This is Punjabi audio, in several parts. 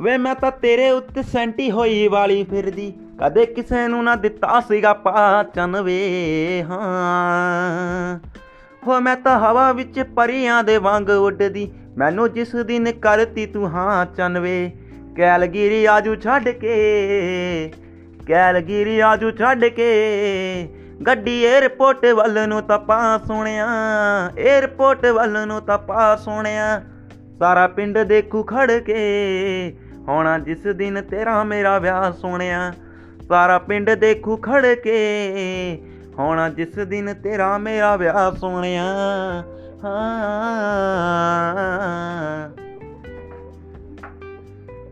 ਵੇ ਮੈਂ ਤਾਂ ਤੇਰੇ ਉੱਤੇ ਸੈਂਟੀ ਹੋਈ ਵਾਲੀ ਫਿਰਦੀ, ਕਦੇ ਕਿਸੇ ਨੂੰ ਨਾ ਦਿੱਤਾ ਸੀਗਾ ਪਾਚਨ ਵੇ, ਹਾਂ। ਹੋ ਮੈਂ ਤਾਂ ਹਵਾ ਵਿੱਚ ਪਰੀਆਂ ਦੇ ਵਾਂਗ ਉੱਡਦੀ, ਮੈਨੂੰ ਜਿਸ ਦਿਨ ਕਰਤੀ ਤੂੰ ਹਾਂ ਚਨ ਵੇ, ਕੈਲਗਿਰੀ ਆਜੂ ਛੱਡ ਕੇ, ਕੈਲਗਿਰੀ ਆਜੂ ਛੱਡ ਕੇ। ਗੱਡੀ 에어ਪੋਰਟ ਵੱਲ ਨੂੰ ਤਾਂ ਪਾ ਸੁਣਿਆ 에어ਪੋਰਟ ਵੱਲ ਨੂੰ ਤਾਂ ਪਾ ਸੁਣਿਆ ਸਾਰਾ ਪਿੰਡ ਦੇਖੂ ਖੜ ਕੇ ਹੋਣਾ ਜਿਸ ਦਿਨ ਤੇਰਾ ਮੇਰਾ ਵਿਆਹ ਸੁਣਿਆ ਸਾਰਾ ਪਿੰਡ ਦੇਖੂ ਖੜ ਕੇ, ਹੋਣਾ ਜਿਸ ਦਿਨ ਤੇਰਾ ਮੇਰਾ ਵਿਆਹ ਸੁਣਿਆ ਹਾਂ।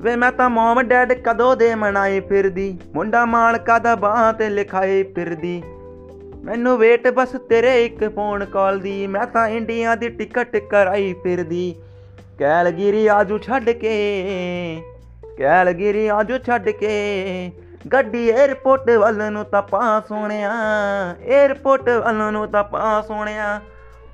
ਵੇ ਮੈਂ ਤਾਂ ਮਮ ਡੈਡ ਕਦੋਂ ਦੇ ਮਨਾਈ ਫਿਰਦੀ, ਮੁੰਡਾ ਮਾਲਕਾ ਦਾ ਬਾਹ ਤੇ ਲਿਖਾਈ ਫਿਰਦੀ। ਮੈਨੂੰ ਵੇਟ ਬਸ ਤੇਰੇ ਇੱਕ ਫੋਨ ਕਾਲ ਦੀ, ਮੈਂ ਤਾਂ ਇੰਡੀਆ ਦੀ ਟਿਕਟ ਕਰਾਈ ਫਿਰਦੀ। ਕੈਲਗਿਰੀ ਆਜੂ ਛੱਡ ਕੇ ਕੈਲਗਿਰੀ ਅੱਜ ਛੱਡ ਕੇ। ਗੱਡੀ 에어ਪੋਰਟ ਵੱਲ ਨੂੰ ਤਾਂ ਪਾ ਸੋਹਣਿਆ। 에어ਪੋਰਟ ਵੱਲ ਨੂੰ ਤਾਂ ਪਾ ਸੋਹਣਿਆ।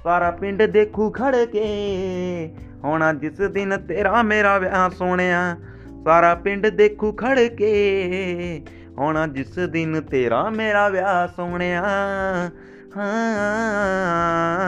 ਸਾਰਾ ਪਿੰਡ ਦੇਖੂ ਖੜ ਕੇ। ਹੋਣਾ ਜਿਸ ਦਿਨ ਤੇਰਾ ਮੇਰਾ ਵਿਆਹ ਸੋਹਣਿਆ। ਸਾਰਾ ਪਿੰਡ ਦੇਖੂ ਖੜ ਕੇ। ਹੋਣਾ ਜਿਸ ਦਿਨ ਤੇਰਾ ਮੇਰਾ ਵਿਆਹ ਸੋਹਣਿਆ। ਹਾਂ।